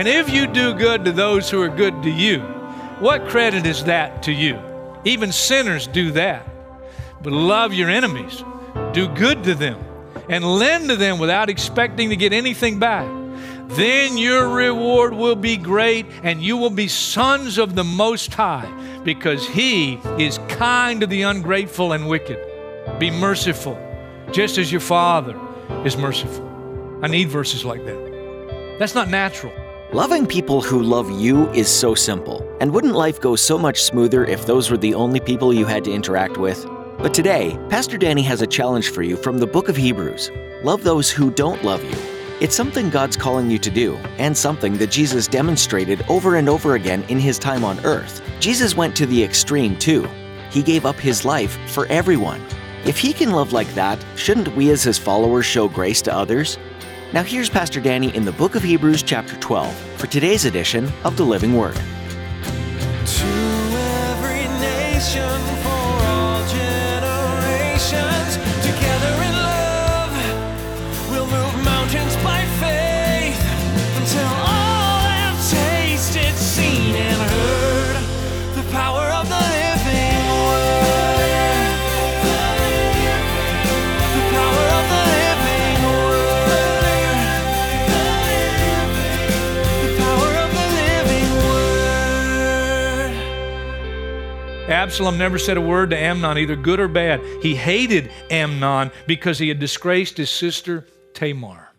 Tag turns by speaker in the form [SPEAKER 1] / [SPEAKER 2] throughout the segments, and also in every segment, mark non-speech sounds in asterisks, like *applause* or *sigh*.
[SPEAKER 1] And if you do good to those who are good to you, what credit is that to you? Even sinners do that. But love your enemies, do good to them, and lend to them without expecting to get anything back. Then your reward will be great, and you will be sons of the Most High, because He is kind to the ungrateful and wicked. Be merciful, just as your Father is merciful. I need verses like that. That's not natural.
[SPEAKER 2] Loving people who love you is so simple. And wouldn't life go so much smoother if those were the only people you had to interact with? But today, Pastor Danny has a challenge for you from the book of Hebrews Love those who don't love you. It's something God's calling you to do, and something that Jesus demonstrated over and over again in his time on earth. Jesus went to the extreme too. He gave up his life for everyone. If he can love like that, shouldn't we as his followers show grace to others? Now here's Pastor Danny in the book of Hebrews, chapter 12, for today's edition of the Living Word.
[SPEAKER 1] Absalom never said a word to Amnon, either good or bad. He hated Amnon because he had disgraced his sister Tamar.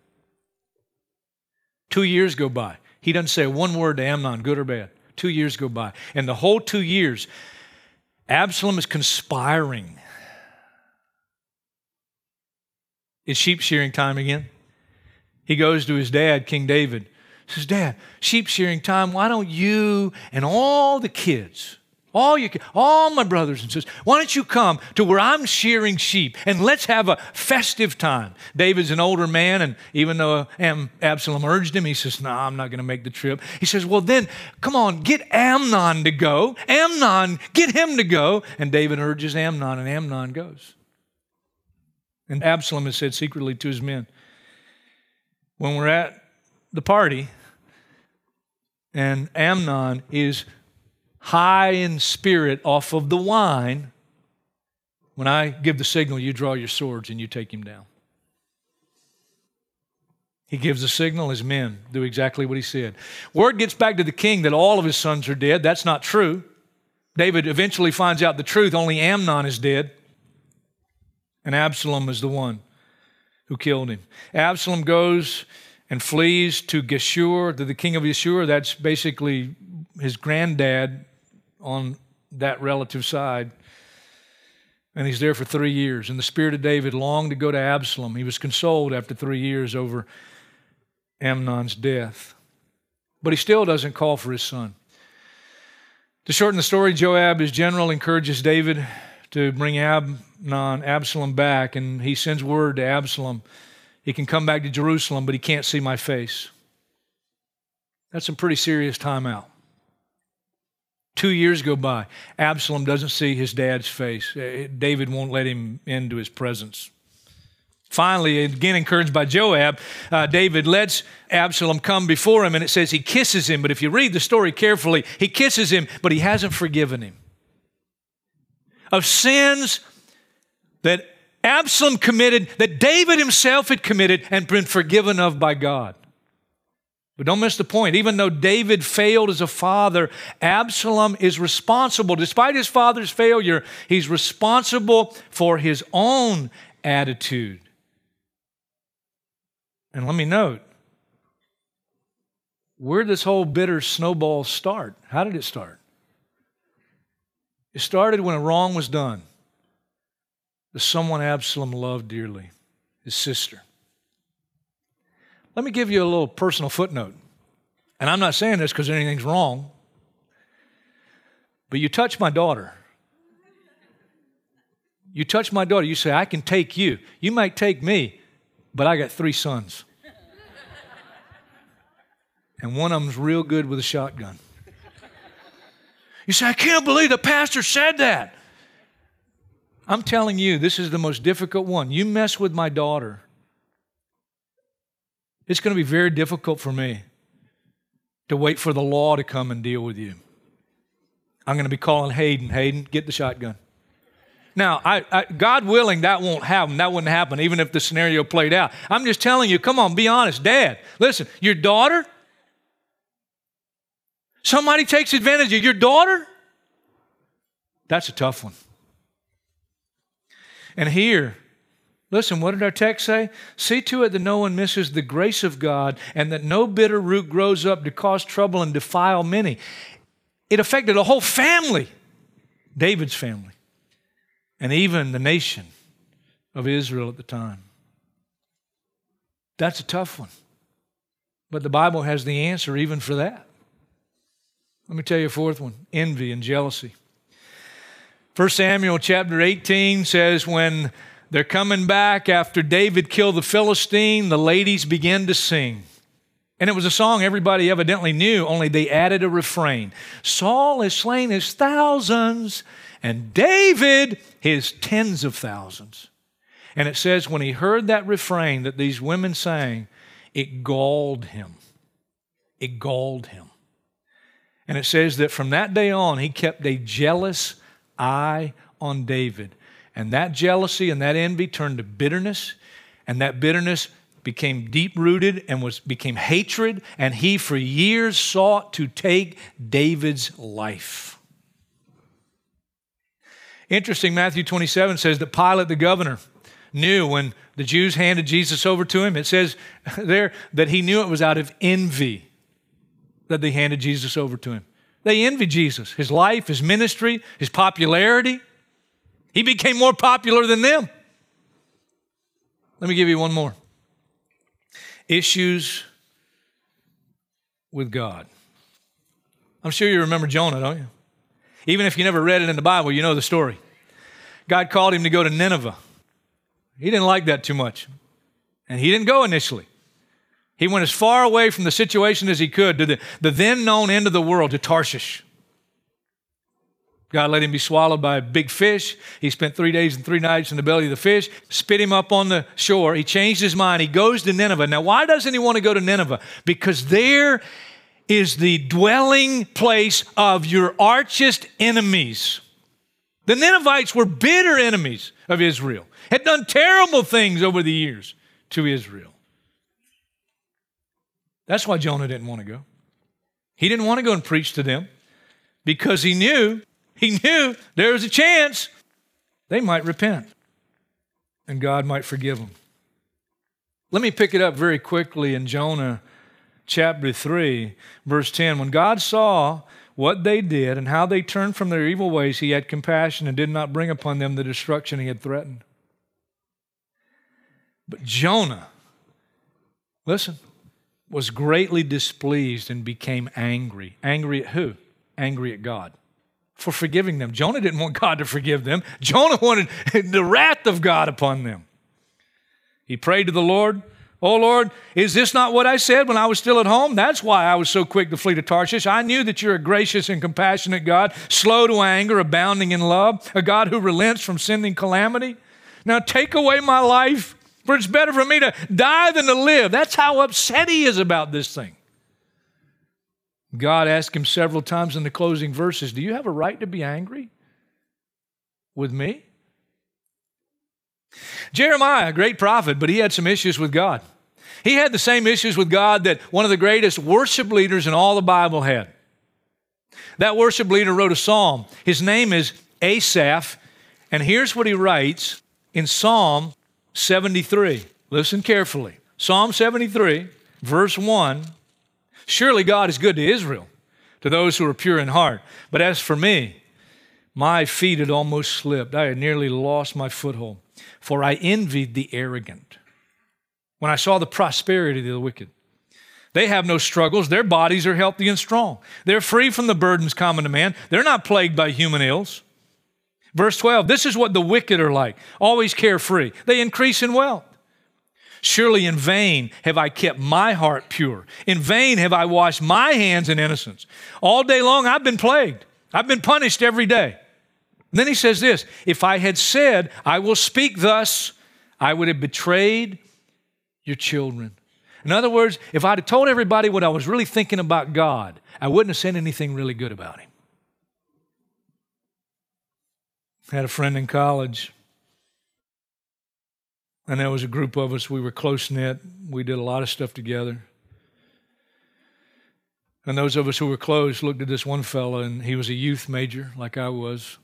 [SPEAKER 1] Two years go by. He doesn't say one word to Amnon, good or bad. Two years go by. And the whole two years, Absalom is conspiring. It's sheep shearing time again. He goes to his dad, King David, says, Dad, sheep shearing time, why don't you and all the kids, all you, all my brothers and sisters, why don't you come to where I'm shearing sheep and let's have a festive time? David's an older man, and even though Absalom urged him, he says, No, I'm not going to make the trip. He says, Well, then, come on, get Amnon to go. Amnon, get him to go. And David urges Amnon, and Amnon goes. And Absalom has said secretly to his men, When we're at the party, and Amnon is high in spirit off of the wine, when I give the signal, you draw your swords and you take him down. He gives the signal, his men do exactly what he said. Word gets back to the king that all of his sons are dead. That's not true. David eventually finds out the truth. Only Amnon is dead, and Absalom is the one who killed him. Absalom goes and flees to Geshur, to the king of Geshur. That's basically his granddad on that relative side. And he's there for three years. And the spirit of David longed to go to Absalom. He was consoled after three years over Amnon's death. But he still doesn't call for his son. To shorten the story, Joab, his general, encourages David to bring Absalom back, and he sends word to Absalom he can come back to Jerusalem, but he can't see my face. That's some pretty serious timeout. Two years go by. Absalom doesn't see his dad's face. Uh, David won't let him into his presence. Finally, again encouraged by Joab, uh, David lets Absalom come before him, and it says he kisses him. But if you read the story carefully, he kisses him, but he hasn't forgiven him. Of sins that Absalom committed, that David himself had committed and been forgiven of by God. But don't miss the point. Even though David failed as a father, Absalom is responsible. Despite his father's failure, he's responsible for his own attitude. And let me note where did this whole bitter snowball start? How did it start? It started when a wrong was done to someone Absalom loved dearly, his sister. Let me give you a little personal footnote. And I'm not saying this because anything's wrong. But you touch my daughter. You touch my daughter, you say, I can take you. You might take me, but I got three sons. and one of them's real good with a shotgun. You say, I can't believe the pastor said that. I'm telling you, this is the most difficult one. You mess with my daughter, it's going to be very difficult for me to wait for the law to come and deal with you. I'm going to be calling Hayden. Hayden, get the shotgun. Now, I, I, God willing, that won't happen. That wouldn't happen, even if the scenario played out. I'm just telling you, come on, be honest. Dad, listen, your daughter, somebody takes advantage of your daughter, that's a tough one. And here, listen, what did our text say? See to it that no one misses the grace of God and that no bitter root grows up to cause trouble and defile many. It affected a whole family, David's family and even the nation of Israel at the time. That's a tough one. But the Bible has the answer even for that. Let me tell you a fourth one envy and jealousy. 1 Samuel chapter 18 says, When they're coming back after David killed the Philistine, the ladies began to sing. And it was a song everybody evidently knew, only they added a refrain Saul has slain his thousands, and David his tens of thousands. And it says, when he heard that refrain that these women sang, it galled him. It galled him. And it says that from that day on, he kept a jealous eye on David. And that jealousy and that envy turned to bitterness, and that bitterness became deep rooted and was became hatred and he for years sought to take David's life. Interesting, Matthew 27 says that Pilate the governor knew when the Jews handed Jesus over to him, it says *laughs* there that he knew it was out of envy that they handed Jesus over to him. They envied Jesus, his life, his ministry, his popularity. He became more popular than them. Let me give you one more issues with God. I'm sure you remember Jonah, don't you? Even if you never read it in the Bible, you know the story. God called him to go to Nineveh. He didn't like that too much. And he didn't go initially. He went as far away from the situation as he could to the, the then known end of the world, to Tarshish. God let him be swallowed by a big fish. He spent three days and three nights in the belly of the fish, spit him up on the shore. He changed his mind. He goes to Nineveh. Now, why doesn't he want to go to Nineveh? Because there is the dwelling place of your archest enemies. The Ninevites were bitter enemies of Israel, had done terrible things over the years to Israel. That's why Jonah didn't want to go. He didn't want to go and preach to them because he knew, he knew there was a chance they might repent and God might forgive them. Let me pick it up very quickly in Jonah chapter 3, verse 10. When God saw what they did and how they turned from their evil ways, he had compassion and did not bring upon them the destruction he had threatened. But Jonah, listen, was greatly displeased and became angry. Angry at who? Angry at God for forgiving them. Jonah didn't want God to forgive them, Jonah wanted *laughs* the wrath of God upon them. He prayed to the Lord. Oh Lord, is this not what I said when I was still at home? That's why I was so quick to flee to Tarshish. I knew that you're a gracious and compassionate God, slow to anger, abounding in love, a God who relents from sending calamity. Now take away my life, for it's better for me to die than to live. That's how upset he is about this thing. God asked him several times in the closing verses Do you have a right to be angry with me? Jeremiah, a great prophet, but he had some issues with God. He had the same issues with God that one of the greatest worship leaders in all the Bible had. That worship leader wrote a psalm. His name is Asaph, and here's what he writes in Psalm 73. Listen carefully. Psalm 73, verse 1 Surely God is good to Israel, to those who are pure in heart. But as for me, my feet had almost slipped. I had nearly lost my foothold for I envied the arrogant when I saw the prosperity of the wicked. They have no struggles. Their bodies are healthy and strong. They're free from the burdens common to man. They're not plagued by human ills. Verse 12 This is what the wicked are like, always carefree. They increase in wealth. Surely in vain have I kept my heart pure. In vain have I washed my hands in innocence. All day long I've been plagued. I've been punished every day. And then he says this If I had said, I will speak thus, I would have betrayed your children. In other words, if I'd have told everybody what I was really thinking about God, I wouldn't have said anything really good about Him. Had a friend in college, and there was a group of us. We were close knit. We did a lot of stuff together. And those of us who were close looked at this one fellow, and he was a youth major, like I was.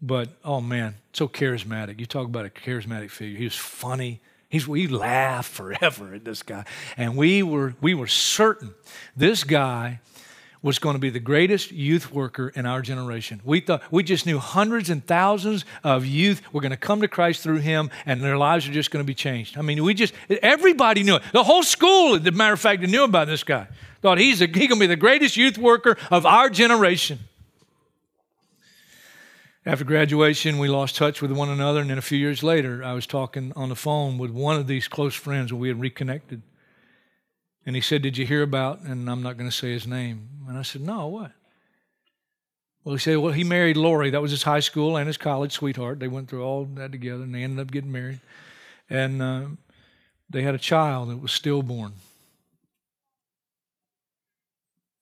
[SPEAKER 1] But oh man, so charismatic. You talk about a charismatic figure. He was funny. He's, we laughed *laughs* forever at this guy. And we were, we were certain this guy was going to be the greatest youth worker in our generation. We thought we just knew hundreds and thousands of youth were going to come to Christ through him and their lives are just going to be changed. I mean, we just everybody knew it. The whole school, as a matter of fact, knew about this guy. Thought he's a, he going to be the greatest youth worker of our generation. After graduation, we lost touch with one another, and then a few years later, I was talking on the phone with one of these close friends, and we had reconnected. And he said, Did you hear about? And I'm not going to say his name. And I said, No, what? Well, he said, Well, he married Lori. That was his high school and his college sweetheart. They went through all that together, and they ended up getting married. And uh, they had a child that was stillborn.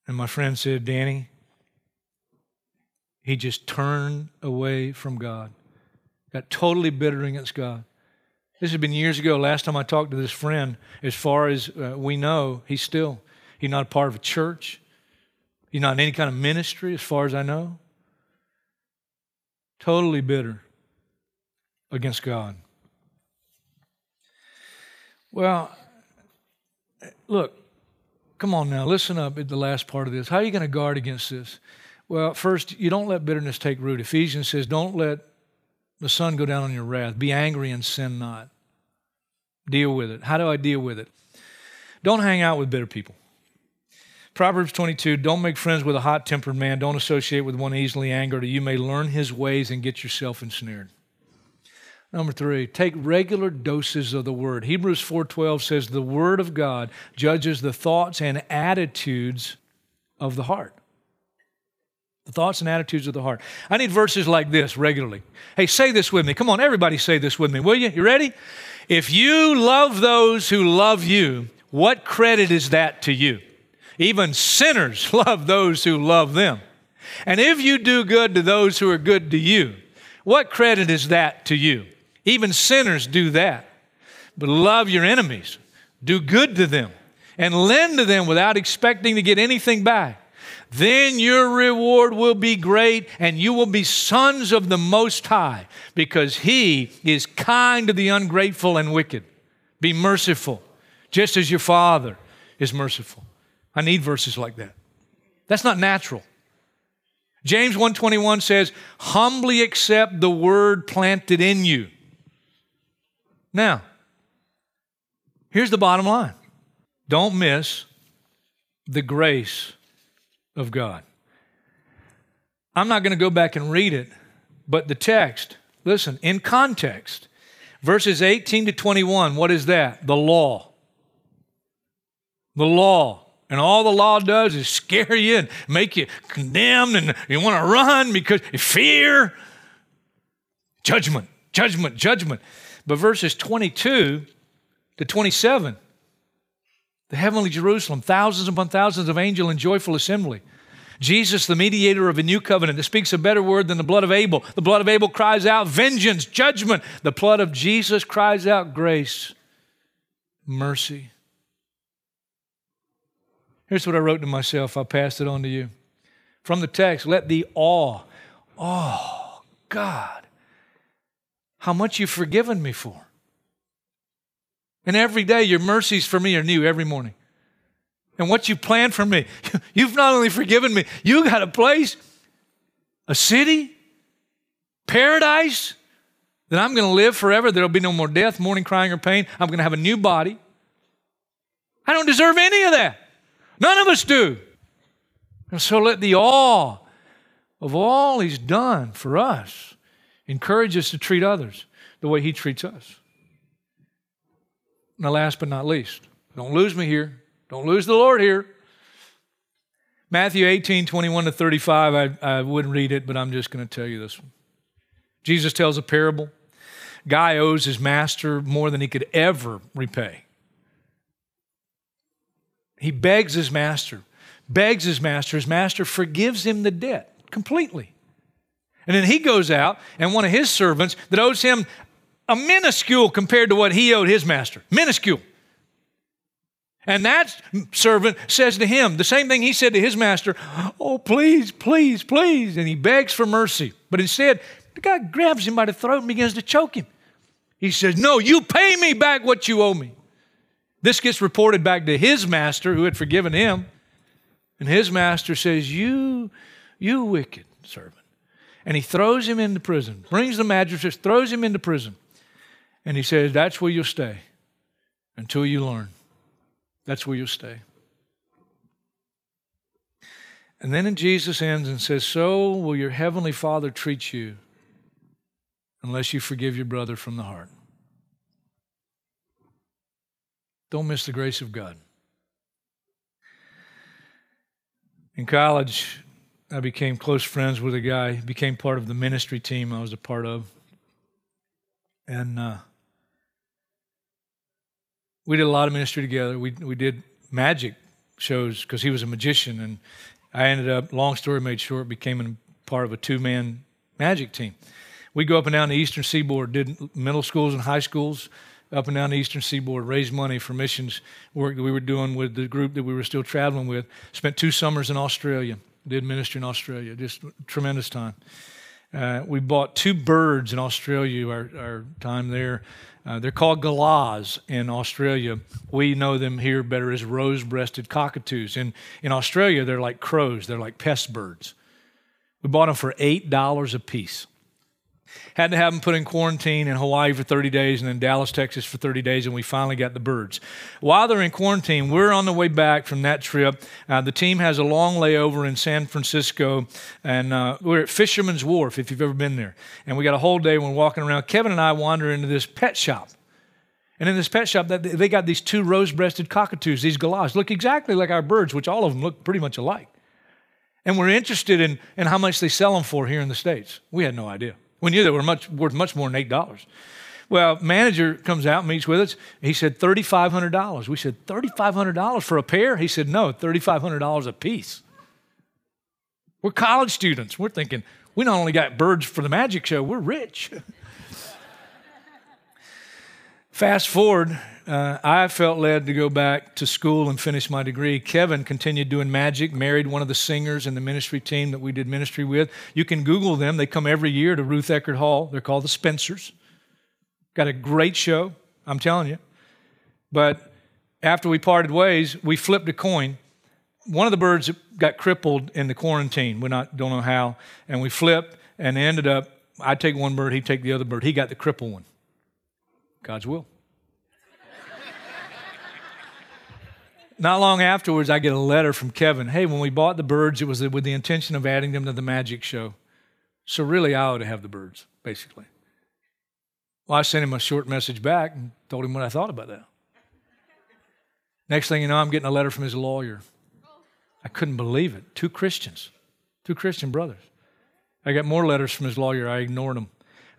[SPEAKER 1] And my friend said, Danny, he just turned away from God, got totally bitter against God. This has been years ago. Last time I talked to this friend, as far as uh, we know, he's still, he's not a part of a church. He's not in any kind of ministry, as far as I know. Totally bitter against God. Well, look, come on now, listen up at the last part of this. How are you going to guard against this? Well, first, you don't let bitterness take root. Ephesians says, don't let the sun go down on your wrath. Be angry and sin not. Deal with it. How do I deal with it? Don't hang out with bitter people. Proverbs 22 Don't make friends with a hot tempered man. Don't associate with one easily angered, or you may learn his ways and get yourself ensnared. Number three, take regular doses of the word. Hebrews 4:12 says the word of God judges the thoughts and attitudes of the heart the thoughts and attitudes of the heart. I need verses like this regularly. Hey, say this with me. Come on, everybody say this with me, will you? You ready? If you love those who love you, what credit is that to you? Even sinners *laughs* love those who love them. And if you do good to those who are good to you, what credit is that to you? Even sinners do that. But love your enemies, do good to them, and lend to them without expecting to get anything back then your reward will be great and you will be sons of the Most High because He is kind to the ungrateful and wicked. Be merciful, just as your Father is merciful. I need verses like that. That's not natural. James 121 says, humbly accept the word planted in you. Now, here's the bottom line. Don't miss the grace of God. I'm not going to go back and read it, but the text, listen, in context, verses 18 to 21, what is that? The law. The law. And all the law does is scare you and make you condemned and you want to run because you fear. Judgment, judgment, judgment. But verses 22 to 27, the heavenly Jerusalem, thousands upon thousands of angel and joyful assembly. Jesus, the mediator of a new covenant that speaks a better word than the blood of Abel. The blood of Abel cries out vengeance, judgment. The blood of Jesus cries out grace, mercy. Here's what I wrote to myself. I'll pass it on to you. From the text, let the awe, oh, God, how much you've forgiven me for. And every day, your mercies for me are new every morning. And what you planned for me, *laughs* you've not only forgiven me, you got a place, a city, paradise that I'm going to live forever. There'll be no more death, mourning, crying, or pain. I'm going to have a new body. I don't deserve any of that. None of us do. And so let the awe of all He's done for us encourage us to treat others the way He treats us. Now, last but not least, don't lose me here. Don't lose the Lord here. Matthew 18, 21 to 35, I, I wouldn't read it, but I'm just going to tell you this one. Jesus tells a parable. Guy owes his master more than he could ever repay. He begs his master, begs his master. His master forgives him the debt completely. And then he goes out, and one of his servants that owes him a minuscule compared to what he owed his master, minuscule. And that servant says to him the same thing he said to his master Oh, please, please, please. And he begs for mercy. But instead, the guy grabs him by the throat and begins to choke him. He says, No, you pay me back what you owe me. This gets reported back to his master who had forgiven him. And his master says, You, you wicked servant. And he throws him into prison, brings the magistrates, throws him into prison. And he says, That's where you'll stay until you learn. That's where you'll stay. And then Jesus ends and says, So will your heavenly Father treat you unless you forgive your brother from the heart. Don't miss the grace of God. In college, I became close friends with a guy, became part of the ministry team I was a part of. And uh, we did a lot of ministry together. We, we did magic shows because he was a magician. And I ended up, long story made short, became a part of a two man magic team. We go up and down the eastern seaboard, did middle schools and high schools up and down the eastern seaboard, raised money for missions work that we were doing with the group that we were still traveling with. Spent two summers in Australia, did ministry in Australia, just tremendous time. Uh, we bought two birds in Australia, our, our time there. Uh, they're called galahs in Australia. We know them here better as rose breasted cockatoos. In, in Australia, they're like crows, they're like pest birds. We bought them for $8 a piece. Had to have them put in quarantine in Hawaii for 30 days and then Dallas, Texas for 30 days, and we finally got the birds. While they're in quarantine, we're on the way back from that trip. Uh, the team has a long layover in San Francisco, and uh, we're at Fisherman's Wharf, if you've ever been there. And we got a whole day when walking around. Kevin and I wander into this pet shop. And in this pet shop, they got these two rose breasted cockatoos, these galahs, look exactly like our birds, which all of them look pretty much alike. And we're interested in, in how much they sell them for here in the States. We had no idea. We knew they were much, worth much more than $8. Well, manager comes out, meets with us. He said $3,500. We said, $3,500 for a pair? He said, no, $3,500 a piece. We're college students. We're thinking, we not only got birds for the magic show, we're rich. *laughs* Fast forward, uh, I felt led to go back to school and finish my degree. Kevin continued doing magic, married one of the singers in the ministry team that we did ministry with. You can Google them. They come every year to Ruth Eckerd Hall. They're called the Spencers. Got a great show, I'm telling you. But after we parted ways, we flipped a coin. One of the birds got crippled in the quarantine. We not don't know how, and we flipped and ended up. I'd take one bird, he'd take the other bird. He got the crippled one. God's will. Not long afterwards, I get a letter from Kevin. Hey, when we bought the birds, it was with the intention of adding them to the magic show. So really, I ought to have the birds, basically. Well, I sent him a short message back and told him what I thought about that. Next thing you know, I'm getting a letter from his lawyer. I couldn't believe it. Two Christians, two Christian brothers. I got more letters from his lawyer. I ignored them.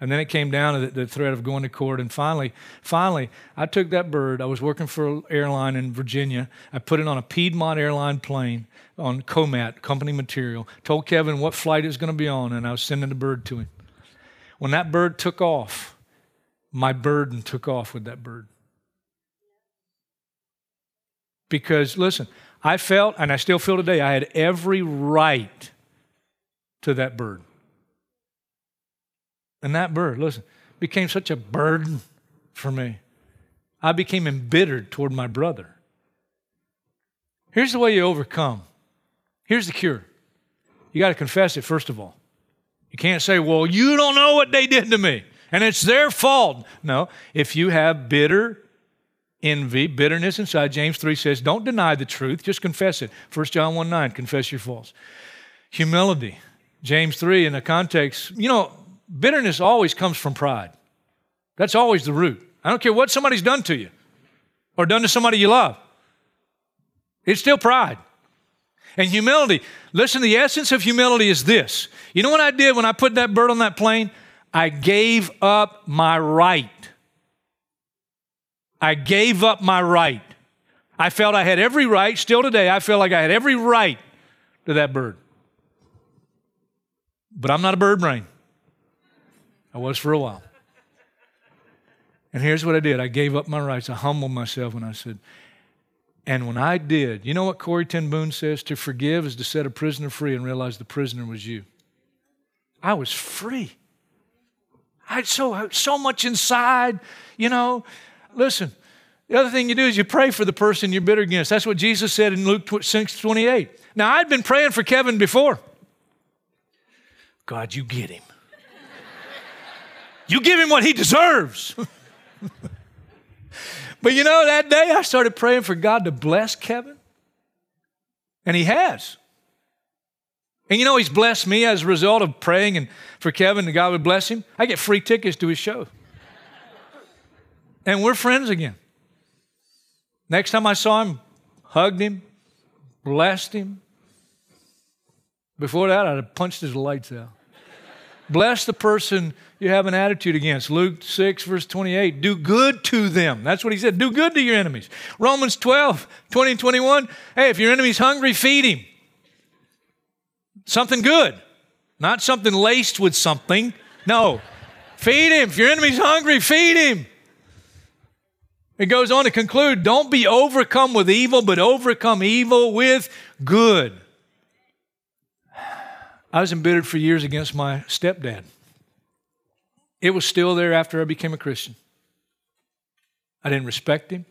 [SPEAKER 1] And then it came down to the, the, threat of going to court. And finally, finally, I took that bird. I was working for an airline in Virginia. I put it on a Piedmont airline plane on COMAT, company material. Told Kevin what flight it was going to be on, and I was sending the bird to him. When that bird took off, my burden took off with that bird. Because, listen, I felt, and I still feel today, I had every right to that bird. And that bird, listen, became such a burden for me. I became embittered toward my brother. Here's the way you overcome. Here's the cure. You got to confess it, first of all. You can't say, well, you don't know what they did to me, and it's their fault. No, if you have bitter envy, bitterness inside. James 3 says, don't deny the truth, just confess it. 1 John 1 9, confess your faults. Humility. James 3, in the context, you know, bitterness always comes from pride. That's always the root. I don't care what somebody's done to you or done to somebody you love, it's still pride. And humility, listen, the essence of humility is this. You know what I did when I put that bird on that plane? I gave up my right. I gave up my right. I felt I had every right, still today, I feel like I had every right to that bird. But I'm not a bird brain. I was for a while. And here's what I did I gave up my rights. I humbled myself and I said, and when I did, you know what Corrie ten Boom says? To forgive is to set a prisoner free and realize the prisoner was you. I was free. I had so, so much inside, you know. Listen, the other thing you do is you pray for the person you're bitter against. That's what Jesus said in Luke 6 28. Now, I'd been praying for Kevin before. God, you get him. You give him what he deserves. *laughs* but you know, that day I started praying for God to bless Kevin, and he has. And you know, he's blessed me as a result of praying and for Kevin that God would bless him. I get free tickets to his show. and we're friends again. Next time I saw him, hugged him, blessed him. Before that, I'd have punched his lights out. Bless the person you have an attitude against. Luke 6, verse 28. Do good to them. That's what he said. Do good to your enemies. Romans 12, 20 and 21. Hey, if your enemy's hungry, feed him. Something good, not something laced with something. No, feed him. If your enemy's hungry, feed him. It goes on to conclude don't be overcome with evil, but overcome evil with good. I was embittered for years against my stepdad. It was still there after I became a Christian. I didn't respect him.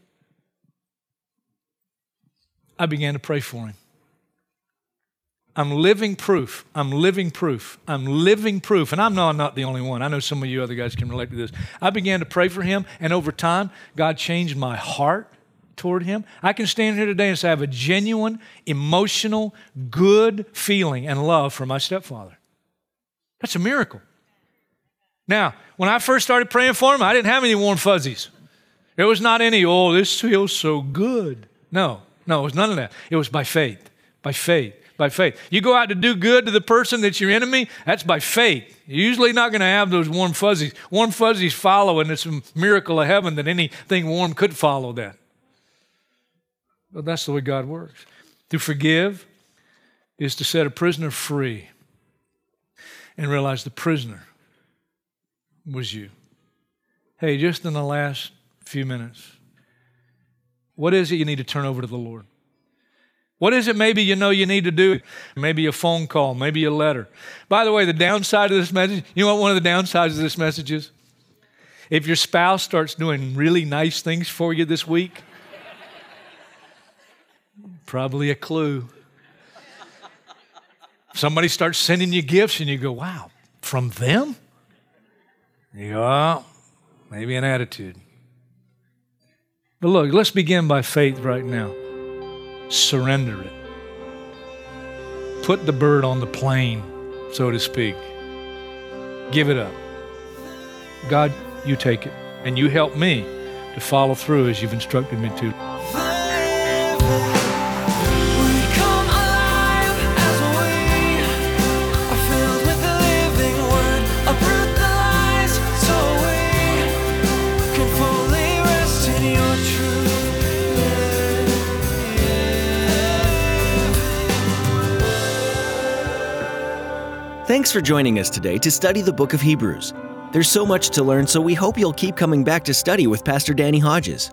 [SPEAKER 1] I began to pray for him. I'm living proof. I'm living proof. I'm living proof. And I know I'm not the only one. I know some of you other guys can relate to this. I began to pray for him, and over time, God changed my heart toward him. I can stand here today and say I have a genuine, emotional, good feeling and love for my stepfather. That's a miracle. Now, when I first started praying for him, I didn't have any warm fuzzies. It was not any, oh, this feels so good. No, no, it was none of that. It was by faith, by faith by faith. You go out to do good to the person that's your enemy, that's by faith. You're usually not going to have those warm fuzzies. Warm fuzzies follow, and it's a miracle of heaven that anything warm could follow that. But that's the way God works. To forgive is to set a prisoner free and realize the prisoner was you. Hey, just in the last few minutes, what is it you need to turn over to the Lord? What is it maybe you know you need to do? Maybe a phone call, maybe a letter. By the way, the downside of this message, you know what one of the downsides of this message is? If your spouse starts doing really nice things for you this week, probably a clue. Somebody starts sending you gifts and you go, wow, from them? You go, oh, maybe an attitude. But look, let's begin by faith right now surrender it. Put the bird on the plane, so to speak. Give it up. God, you take it, and you help me to follow through as you've instructed me to.
[SPEAKER 2] Thanks for joining us today to study the book of Hebrews. There's so much to learn, so we hope you'll keep coming back to study with Pastor Danny Hodges.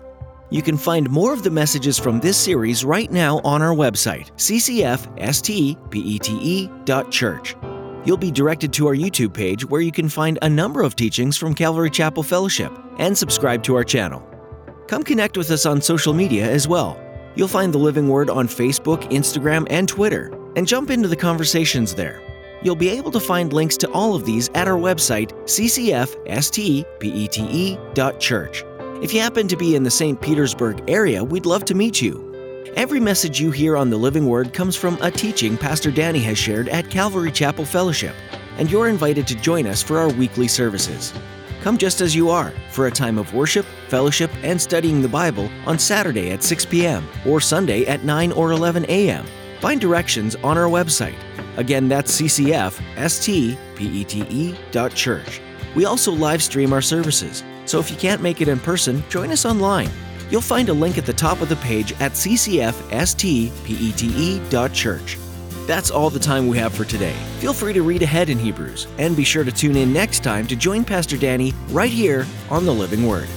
[SPEAKER 2] You can find more of the messages from this series right now on our website, ccfstpete.church. You'll be directed to our YouTube page where you can find a number of teachings from Calvary Chapel Fellowship and subscribe to our channel. Come connect with us on social media as well. You'll find the Living Word on Facebook, Instagram, and Twitter, and jump into the conversations there. You'll be able to find links to all of these at our website, ccfstpete.church. If you happen to be in the St. Petersburg area, we'd love to meet you. Every message you hear on the Living Word comes from a teaching Pastor Danny has shared at Calvary Chapel Fellowship, and you're invited to join us for our weekly services. Come just as you are for a time of worship, fellowship, and studying the Bible on Saturday at 6 p.m. or Sunday at 9 or 11 a.m. Find directions on our website. Again, that's ccfstpete.church. We also live stream our services, so if you can't make it in person, join us online. You'll find a link at the top of the page at ccfstpete.church. That's all the time we have for today. Feel free to read ahead in Hebrews, and be sure to tune in next time to join Pastor Danny right here on the Living Word.